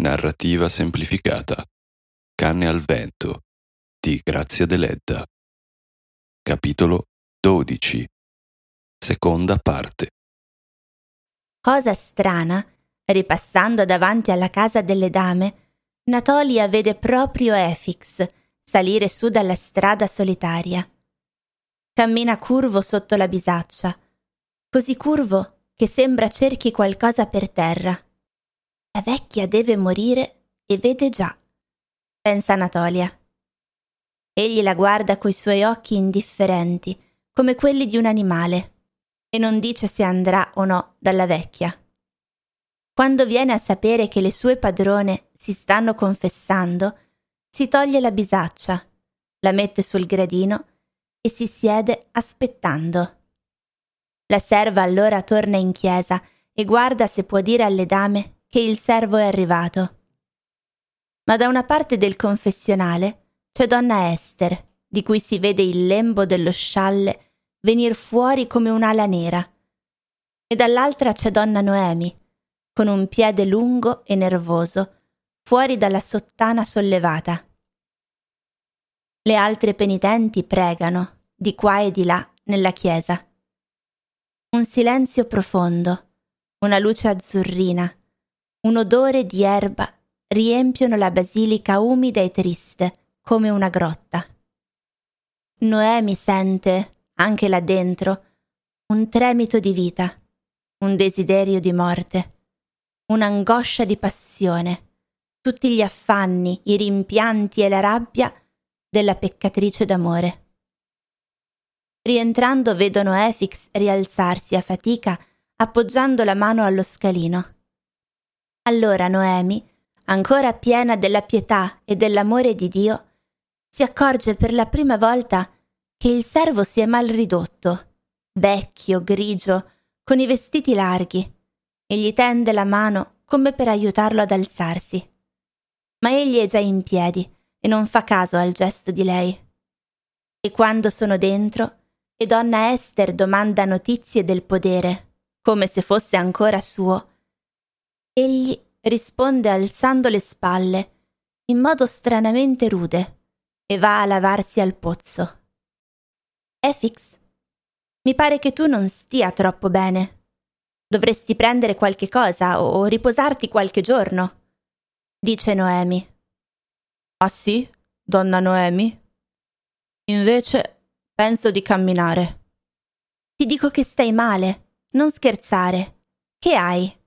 Narrativa semplificata. Canne al vento di Grazia Deledda. Capitolo 12. Seconda parte. Cosa strana, ripassando davanti alla casa delle dame, Natolia vede proprio Efix salire su dalla strada solitaria. Cammina curvo sotto la bisaccia, così curvo che sembra cerchi qualcosa per terra. La vecchia deve morire e vede già, pensa Anatolia. Egli la guarda coi suoi occhi indifferenti, come quelli di un animale, e non dice se andrà o no dalla vecchia. Quando viene a sapere che le sue padrone si stanno confessando, si toglie la bisaccia, la mette sul gradino e si siede aspettando. La serva allora torna in chiesa e guarda se può dire alle dame che il servo è arrivato. Ma da una parte del confessionale c'è donna Ester, di cui si vede il lembo dello scialle venir fuori come un'ala nera, e dall'altra c'è donna Noemi, con un piede lungo e nervoso, fuori dalla sottana sollevata. Le altre penitenti pregano, di qua e di là, nella chiesa. Un silenzio profondo, una luce azzurrina, un odore di erba riempiono la basilica umida e triste come una grotta. Noemi sente, anche là dentro, un tremito di vita, un desiderio di morte, un'angoscia di passione, tutti gli affanni, i rimpianti e la rabbia della peccatrice d'amore. Rientrando vedono Efix rialzarsi a fatica appoggiando la mano allo scalino. Allora Noemi, ancora piena della pietà e dell'amore di Dio, si accorge per la prima volta che il servo si è mal ridotto, vecchio, grigio, con i vestiti larghi, e gli tende la mano come per aiutarlo ad alzarsi. Ma egli è già in piedi e non fa caso al gesto di lei. E quando sono dentro e donna Esther domanda notizie del podere, come se fosse ancora suo, Egli risponde alzando le spalle, in modo stranamente rude, e va a lavarsi al pozzo. Efix, mi pare che tu non stia troppo bene. Dovresti prendere qualche cosa o riposarti qualche giorno, dice Noemi. Ah sì, donna Noemi? Invece penso di camminare. Ti dico che stai male, non scherzare. Che hai?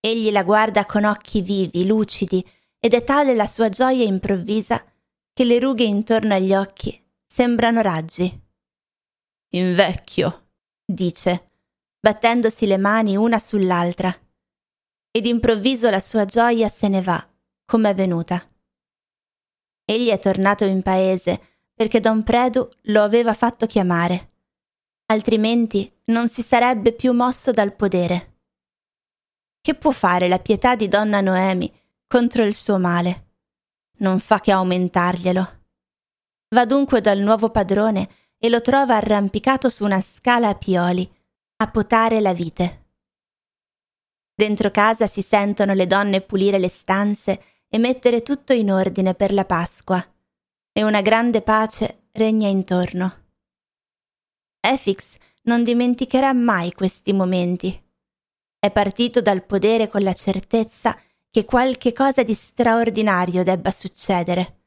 Egli la guarda con occhi vivi, lucidi, ed è tale la sua gioia improvvisa che le rughe intorno agli occhi sembrano raggi. Invecchio, dice, battendosi le mani una sull'altra. Ed improvviso la sua gioia se ne va, come è venuta. Egli è tornato in paese perché Don Predu lo aveva fatto chiamare, altrimenti non si sarebbe più mosso dal podere. Che può fare la pietà di donna Noemi contro il suo male? Non fa che aumentarglielo. Va dunque dal nuovo padrone e lo trova arrampicato su una scala a pioli, a potare la vite. Dentro casa si sentono le donne pulire le stanze e mettere tutto in ordine per la Pasqua, e una grande pace regna intorno. Efix non dimenticherà mai questi momenti è partito dal podere con la certezza che qualche cosa di straordinario debba succedere.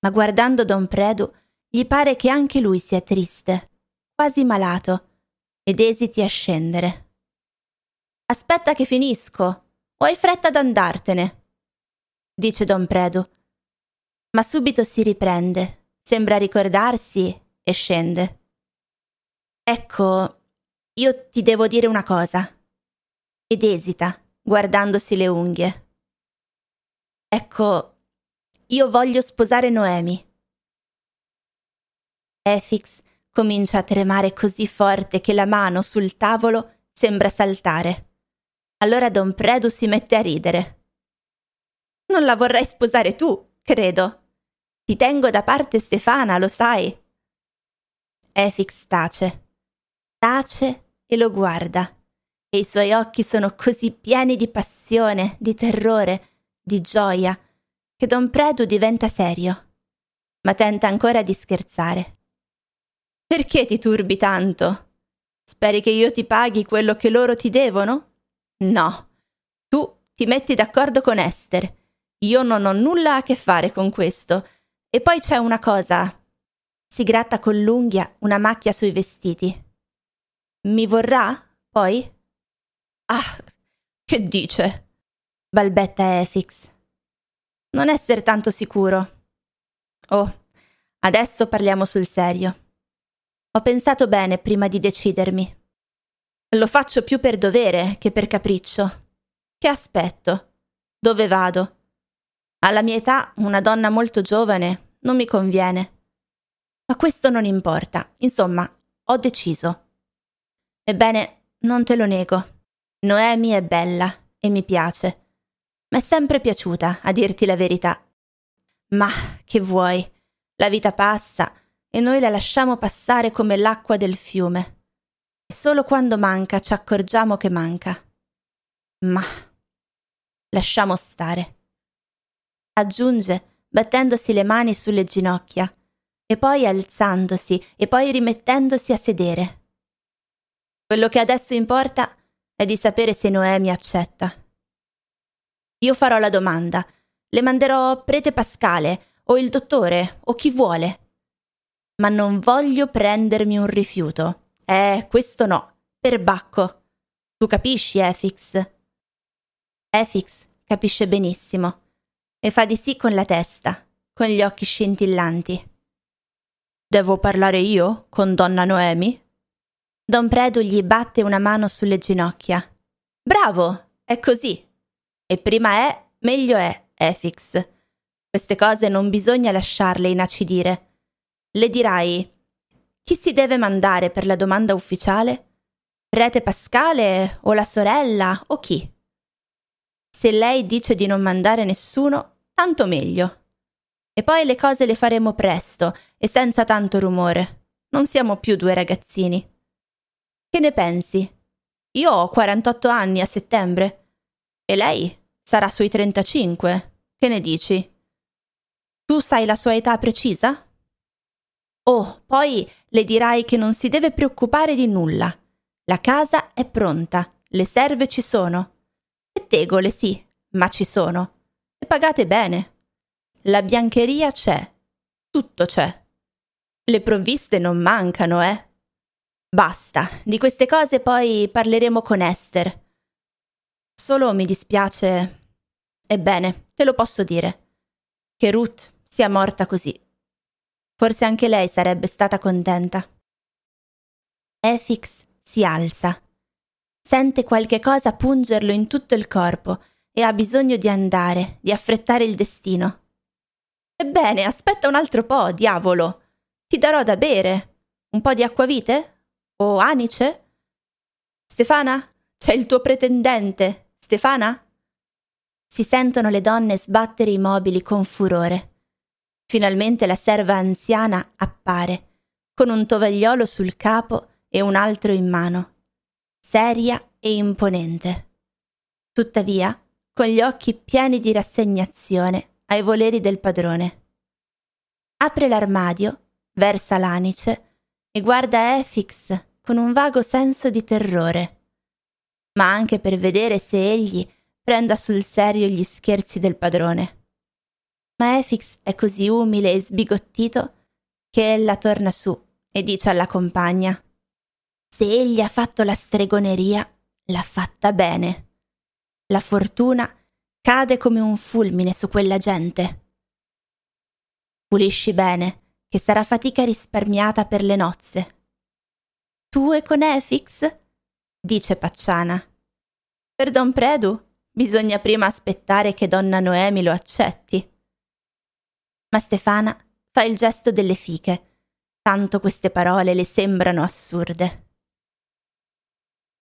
Ma guardando Don Predu, gli pare che anche lui sia triste, quasi malato, ed esiti a scendere. Aspetta che finisco, o hai fretta d'andartene? dice Don Predu. Ma subito si riprende, sembra ricordarsi e scende. Ecco, io ti devo dire una cosa ed esita, guardandosi le unghie. Ecco, io voglio sposare Noemi. Efix comincia a tremare così forte che la mano sul tavolo sembra saltare. Allora Don Predu si mette a ridere. Non la vorrai sposare tu, credo. Ti tengo da parte Stefana, lo sai. Efix tace. Tace e lo guarda e i suoi occhi sono così pieni di passione, di terrore, di gioia, che Don Predu diventa serio, ma tenta ancora di scherzare. Perché ti turbi tanto? Speri che io ti paghi quello che loro ti devono? No. Tu ti metti d'accordo con Esther. Io non ho nulla a che fare con questo. E poi c'è una cosa. Si gratta con l'unghia una macchia sui vestiti. Mi vorrà, poi? Ah, che dice? balbetta Efix. Non essere tanto sicuro. Oh, adesso parliamo sul serio. Ho pensato bene prima di decidermi. Lo faccio più per dovere che per capriccio. Che aspetto? Dove vado? Alla mia età una donna molto giovane non mi conviene. Ma questo non importa. Insomma, ho deciso. Ebbene, non te lo nego. Noemi è bella e mi piace. Ma è sempre piaciuta, a dirti la verità. Ma che vuoi? La vita passa e noi la lasciamo passare come l'acqua del fiume. E solo quando manca ci accorgiamo che manca. Ma lasciamo stare. Aggiunge, battendosi le mani sulle ginocchia, e poi alzandosi e poi rimettendosi a sedere. Quello che adesso importa è di sapere se Noemi accetta. Io farò la domanda. Le manderò prete Pascale o il dottore o chi vuole ma non voglio prendermi un rifiuto. Eh, questo no, per bacco. Tu capisci, Efix? Efix capisce benissimo e fa di sì con la testa, con gli occhi scintillanti. Devo parlare io con donna Noemi? Don Predu gli batte una mano sulle ginocchia. Bravo, è così. E prima è, meglio è, Efix. Queste cose non bisogna lasciarle inacidire le dirai chi si deve mandare per la domanda ufficiale? Prete Pascale o la sorella o chi? Se lei dice di non mandare nessuno, tanto meglio. E poi le cose le faremo presto e senza tanto rumore. Non siamo più due ragazzini. Che ne pensi? Io ho 48 anni a settembre e lei sarà sui 35. Che ne dici? Tu sai la sua età precisa? Oh, poi le dirai che non si deve preoccupare di nulla. La casa è pronta, le serve ci sono. Le tegole sì, ma ci sono. E pagate bene. La biancheria c'è. Tutto c'è. Le provviste non mancano, eh. Basta, di queste cose poi parleremo con Esther. Solo mi dispiace. Ebbene, te lo posso dire. Che Ruth sia morta così. Forse anche lei sarebbe stata contenta. Efix si alza. Sente qualche cosa pungerlo in tutto il corpo e ha bisogno di andare, di affrettare il destino. Ebbene, aspetta un altro po', diavolo. Ti darò da bere. Un po' di acquavite? O anice? Stefana? C'è il tuo pretendente. Stefana? Si sentono le donne sbattere i mobili con furore. Finalmente la serva anziana appare, con un tovagliolo sul capo e un altro in mano, seria e imponente. Tuttavia, con gli occhi pieni di rassegnazione ai voleri del padrone. Apre l'armadio, versa l'anice e guarda Efix con un vago senso di terrore, ma anche per vedere se egli prenda sul serio gli scherzi del padrone ma Efix è così umile e sbigottito che ella torna su e dice alla compagna Se egli ha fatto la stregoneria, l'ha fatta bene. La fortuna cade come un fulmine su quella gente. Pulisci bene, che sarà fatica risparmiata per le nozze. Tu e con Efix? dice Pacciana. Per Don Predu bisogna prima aspettare che donna Noemi lo accetti ma Stefana fa il gesto delle fiche, tanto queste parole le sembrano assurde.